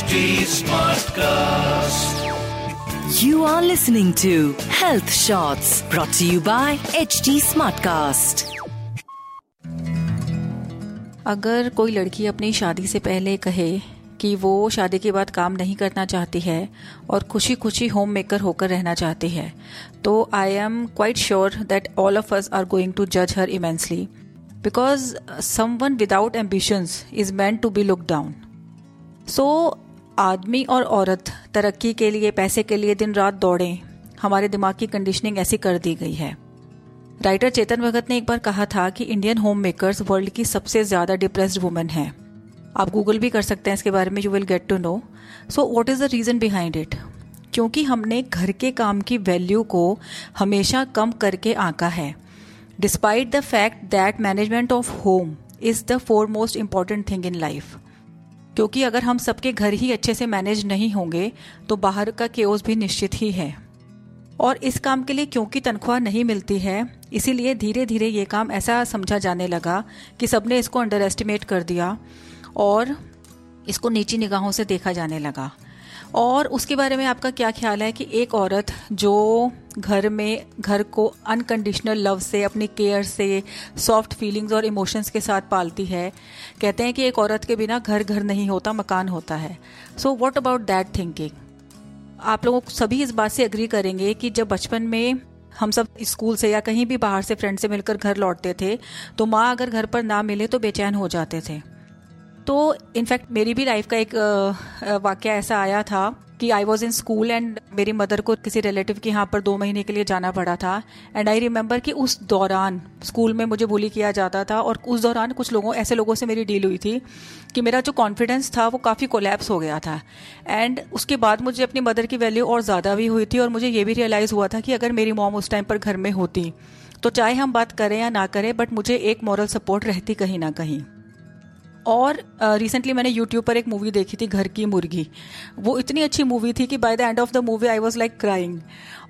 HD Smartcast. You are listening to Health Shots brought to you by HD Smartcast. अगर कोई लड़की अपनी शादी से पहले कहे कि वो शादी के बाद काम नहीं करना चाहती है और खुशी खुशी होम मेकर होकर रहना चाहती है तो I am quite sure that all of us are going to जज her immensely because someone without ambitions is meant to be look down so आदमी और औरत तरक्की के लिए, पैसे के लिए दिन रात दौड़ें। हमारे दिमाग की कंडीशनिंग ऐसी कर दी गई है। राइटर चेतन भगत ने एक बार कहा था कि इंडियन होम मेकर्स वर्ल्ड की सबसे ज़्यादा डिप्रेस्ड वुमेन है। आप गूगल भी कर सकते हैं इसके बारे में you will get to know so what is the reason behind it क्योंकि हमने घर के काम की वैल्यू को हमेशा कम करके आंका है। Despite the fact that management of home is the foremost important thing in life क्योंकि अगर हम सबके घर ही अच्छे से मैनेज नहीं होंगे तो बाहर का केओस भी निश्चित ही है। और इस काम के लिए क्योंकि तनख्वाह नहीं मिलती है, इसीलिए धीरे धीरे ये काम ऐसा समझा जाने लगा कि सबने इसको अंडर एस्टिमेट कर दिया और इसको नीची निगाहों से देखा जाने लगा। और उसके बारे में आपका क्या ख्याल है कि एक औरत जो घर में, घर को अनकंडीशनल लव से, अपनी केयर से सॉफ्ट फीलिंग्स और इमोशंस के साथ पालती है, कहते हैं कि एक औरत के बिना घर घर नहीं होता, मकान होता है। So what about that thinking आप लोग सभी इस बात से अग्री करेंगे कि जब बचपन में हम सब स्कूल से या कहीं भी बाहर से फ्रेंड से मिलकर घर लौटते थे तो माँ अगर घर पर ना मिले तो बेचैन हो जाते थे। तो इनफैक्ट मेरी भी लाइफ का एक वाक्य ऐसा आया था कि I was in school and मेरी मदर को किसी रिलेटिव के यहाँ पर दो महीने के लिए जाना पड़ा था. एंड आई रिमेम्बर कि उस दौरान स्कूल में मुझे बुली किया जाता था और उस दौरान कुछ लोगों, ऐसे लोगों से मेरी डील हुई थी कि मेरा जो कॉन्फिडेंस था वो काफ़ी कोलैप्स हो गया था. एंड उसके बाद मुझे अपनी मदर की वैल्यू और ज़्यादा भी हुई थी और मुझे ये भी रियलाइज़ हुआ था कि अगर मेरी मॉम उस टाइम पर घर में होती तो चाहे हम बात करें या ना करें बट मुझे एक मॉरल सपोर्ट रहती कहीं ना कहीं. और रिसेंटली uh, मैंने यूट्यूब पर एक मूवी देखी थी घर की मुर्गी। वो इतनी अच्छी मूवी थी कि by the end of the movie I was like crying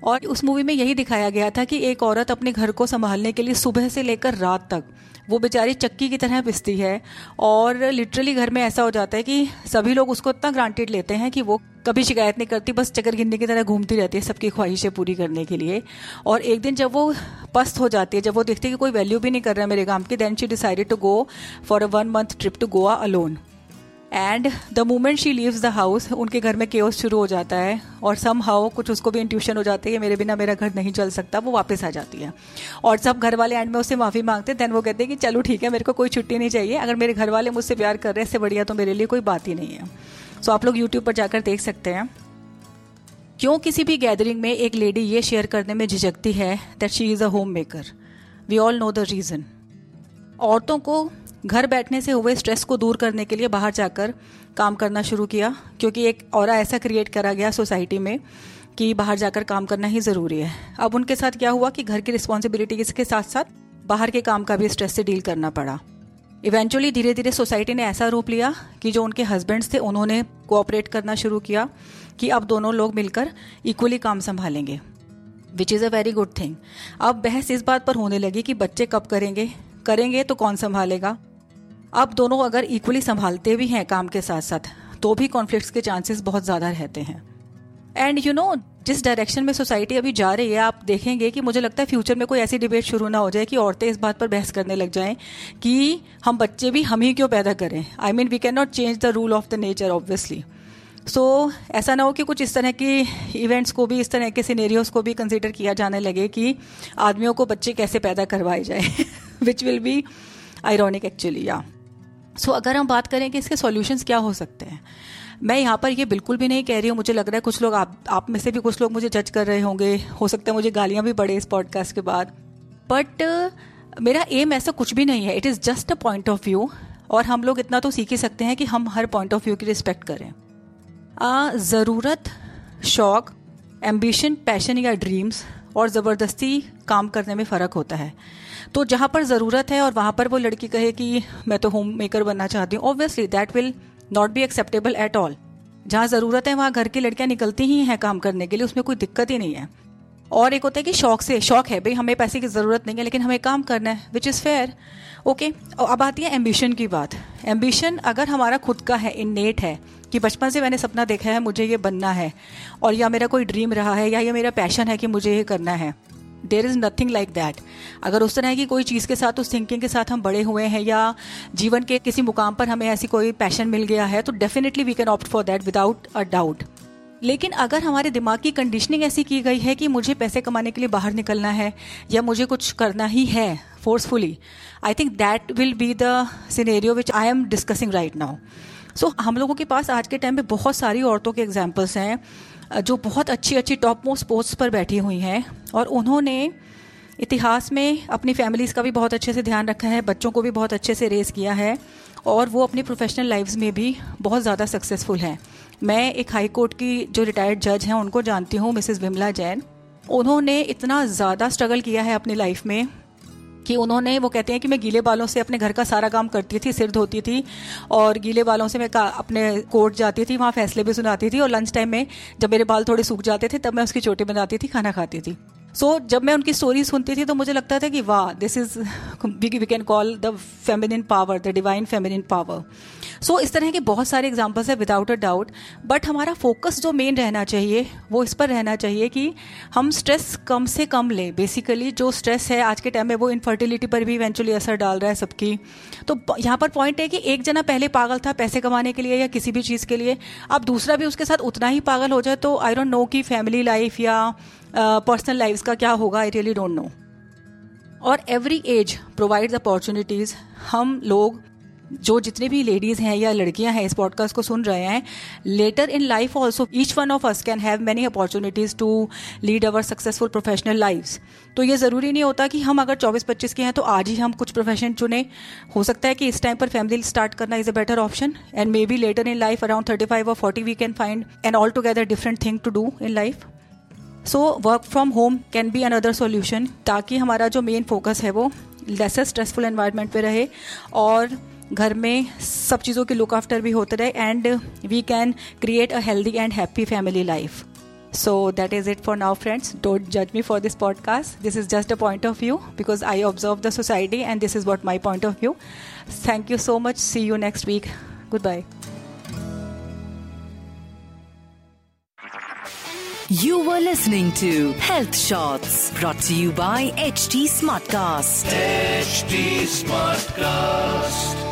और उस मूवी में यही दिखाया गया था कि एक औरत अपने घर को संभालने के लिए सुबह से लेकर रात तक वो बेचारी चक्की की तरह पिसती है और लिटरली घर में ऐसा हो जाता है कि सभी लोग उसको इतना ग्रांटेड लेते हैं कि वो कभी शिकायत नहीं करती, बस चक्कर गिनने की तरह घूमती रहती है सबकी ख्वाहिशें पूरी करने के लिए। और एक दिन जब वो पस्त हो जाती है, जब वो देखती है कि कोई वैल्यू भी नहीं कर रहा है मेरे काम की then she decided to go for a one month trip to Goa alone and the moment she leaves the house उनके घर में केओस शुरू हो जाता है और सम हाउ कुछ उसको भी इंट्यूशन हो जाती है मेरे बिना मेरा घर नहीं चल सकता वो वापस आ जाती है। और सब घर वाले एंड में उससे माफ़ी मांगते हैं देन वो कहते हैं कि चलो ठीक है मेरे को कोई छुट्टी नहीं चाहिए अगर मेरे घर वाले मुझसे प्यार कर रहे हैं इससे बढ़िया तो मेरे लिए कोई बात ही नहीं है। सो so, आप लोग यूट्यूब पर जाकर देख सकते हैं। क्यों किसी भी गैदरिंग में एक लेडी ये शेयर करने में झिझकती है that she is a homemaker we all know the reason औरतों को घर बैठने से हुए स्ट्रेस को दूर करने के लिए बाहर जाकर काम करना शुरू किया, क्योंकि एक और ऐसा क्रिएट करा गया सोसाइटी में कि बाहर जाकर काम करना ही ज़रूरी है। अब उनके साथ क्या हुआ कि घर की रिस्पॉन्सिबिलिटी के साथ साथ बाहर के काम का भी स्ट्रेस से डील करना पड़ा। इवेंचुअली धीरे धीरे सोसाइटी ने ऐसा रूप लिया कि जो उनके हस्बैंड्स थे, उन्होंने कोऑपरेट करना शुरू किया कि अब दोनों लोग मिलकर इक्वली काम संभालेंगे which is a very good thing अब बहस इस बात पर होने लगी कि बच्चे कब करेंगे? करेंगे तो कौन संभालेगा? अब दोनों अगर इक्वली संभालते भी हैं काम के साथ साथ तो भी कॉन्फ्लिक्ट्स के चांसेस बहुत ज़्यादा रहते हैं। एंड यू नो जिस डायरेक्शन में सोसाइटी अभी जा रही है, आप देखेंगे कि मुझे लगता है फ्यूचर में कोई ऐसी डिबेट शुरू ना हो जाए कि औरतें इस बात पर बहस करने लग जाएँ कि हम बच्चे भी हम ही क्यों पैदा करें। I mean we can not change the rule of the nature obviously so ऐसा ना हो कि कुछ इस तरह की इवेंट्स को भी, इस तरह के सीनेरियोज को भी कंसिडर किया जाने लगे कि आदमियों को बच्चे कैसे पैदा करवाए जाए which will be ironic actually yeah so so, अगर हम बात करें कि इसके सॉल्यूशंस क्या हो सकते हैं मैं यहाँ पर ये बिल्कुल भी नहीं कह रही हूँ मुझे लग रहा है कुछ लोग आप आप में से भी कुछ लोग मुझे जज कर रहे होंगे हो सकता है मुझे गालियाँ भी पड़े इस पॉडकास्ट के बाद। बट मेरा एम ऐसा कुछ भी नहीं है it is just a point of view और हम लोग इतना तो सीख ही सकते हैं कि हम हर पॉइंट ऑफ़ व्यू की रिस्पेक्ट करें। ज़रूरत शौक एम्बिशन पैशन या ड्रीम्स और ज़बरदस्ती काम करने में फ़र्क होता है। तो जहाँ पर ज़रूरत है और वहाँ पर वो लड़की कहे कि मैं तो होम मेकर बनना चाहती हूँ obviously that will not be acceptable at all जहाँ ज़रूरत है, वहाँ घर की लड़कियाँ निकलती ही हैं काम करने के लिए, उसमें कोई दिक्कत ही नहीं है। और एक होता है कि शौक से, शौक है, भाई हमें पैसे की ज़रूरत नहीं है, लेकिन हमें काम करना है विच इज़ फेयर ओके अब आती है एम्बिशन की बात। एम्बिशन अगर हमारा खुद का है इननेट है कि बचपन से मैंने सपना देखा है, मुझे ये बनना है। और या मेरा कोई ड्रीम रहा है, या ये मेरा पैशन है कि मुझे ये करना है। There is nothing like that अगर उस तरह की कोई चीज़ के साथ, उस थिंकिंग के साथ हम बड़े हुए हैं, या जीवन के किसी मुकाम पर हमें ऐसी कोई पैशन मिल गया है तो definitely we can opt for that without a doubt लेकिन अगर हमारे दिमाग की कंडीशनिंग ऐसी की गई है कि मुझे पैसे कमाने के लिए बाहर निकलना है, या मुझे कुछ करना ही है forcefully I think that will be the scenario which I am discussing right now so so, हम लोगों के पास आज के टाइम में बहुत सारी औरतों के एग्जाम्पल्स हैं जो बहुत अच्छी अच्छी टॉप मोस्ट पोस्ट पर बैठी हुई हैं और उन्होंने इतिहास में अपनी फैमिलीज़ का भी बहुत अच्छे से ध्यान रखा है बच्चों को भी बहुत अच्छे से रेस किया है और वो अपनी प्रोफेशनल लाइफ्स में भी बहुत ज़्यादा सक्सेसफुल हैं। मैं एक हाई कोर्ट की जो रिटायर्ड जज हैं उनको जानती हूँ मिसेस विमला जैन उन्होंने इतना ज़्यादा स्ट्रगल किया है अपनी लाइफ में। कि उन्होंने वो कहते हैं कि मैं गीले बालों से अपने घर का सारा काम करती थी सिर धोती थी और गीले बालों से मैं अपने कोर्ट जाती थी वहाँ फैसले भी सुनाती थी और लंच टाइम में जब मेरे बाल थोड़े सूख जाते थे तब मैं उसकी चोटी बनाती थी खाना खाती थी। सो so, जब मैं उनकी स्टोरी सुनती थी तो मुझे लगता था कि वाह this is we can call the feminine power the divine feminine power so इस तरह के बहुत सारे एग्जाम्पल्स है विदाउट अ डाउट बट हमारा फोकस जो मेन रहना चाहिए वो इस पर रहना चाहिए कि हम स्ट्रेस कम से कम लें. बेसिकली जो स्ट्रेस है आज के टाइम में वो इनफर्टिलिटी पर भी इवेंचुअली असर डाल रहा है सबकी. तो यहाँ पर पॉइंट है कि एक जना पहले पागल था पैसे कमाने के लिए या किसी भी चीज़ के लिए. अब दूसरा भी उसके साथ उतना ही पागल हो जाए तो आई डोंट नो कि फैमिली लाइफ या पर्सनल uh, लाइफ का क्या होगा. आई रियली डोंट नो और एवरी एज प्रोवाइड्स अपॉर्चुनिटीज़ हम लोग जो जितने भी लेडीज़ हैं या लड़कियाँ हैं इस पॉडकास्ट को सुन रहे हैं later in life also each one of us can have many opportunities to lead our successful professional life तो ये ज़रूरी नहीं होता कि हम अगर चौबीस पच्चीस के हैं तो आज ही हम कुछ प्रोफेशन चुने। हो सकता है कि इस टाइम पर फैमिली स्टार्ट करना is a better option and may be later in life around thirty five और forty we can find an all together different thing to do in life so work from home can be another solution ताकि हमारा जो main focus है वो laser stressful environment पे रहे और घर में सब चीज़ों के लुक आफ्टर भी होते रहे and we can create a healthy and happy family life so that is it for now friends don't जज me for this podcast this is just a point of view because I observe the society and this is what my point of view thank you so much see you next week good bye You were listening to Health Shots brought to you by HD Smartcast. HD Smartcast.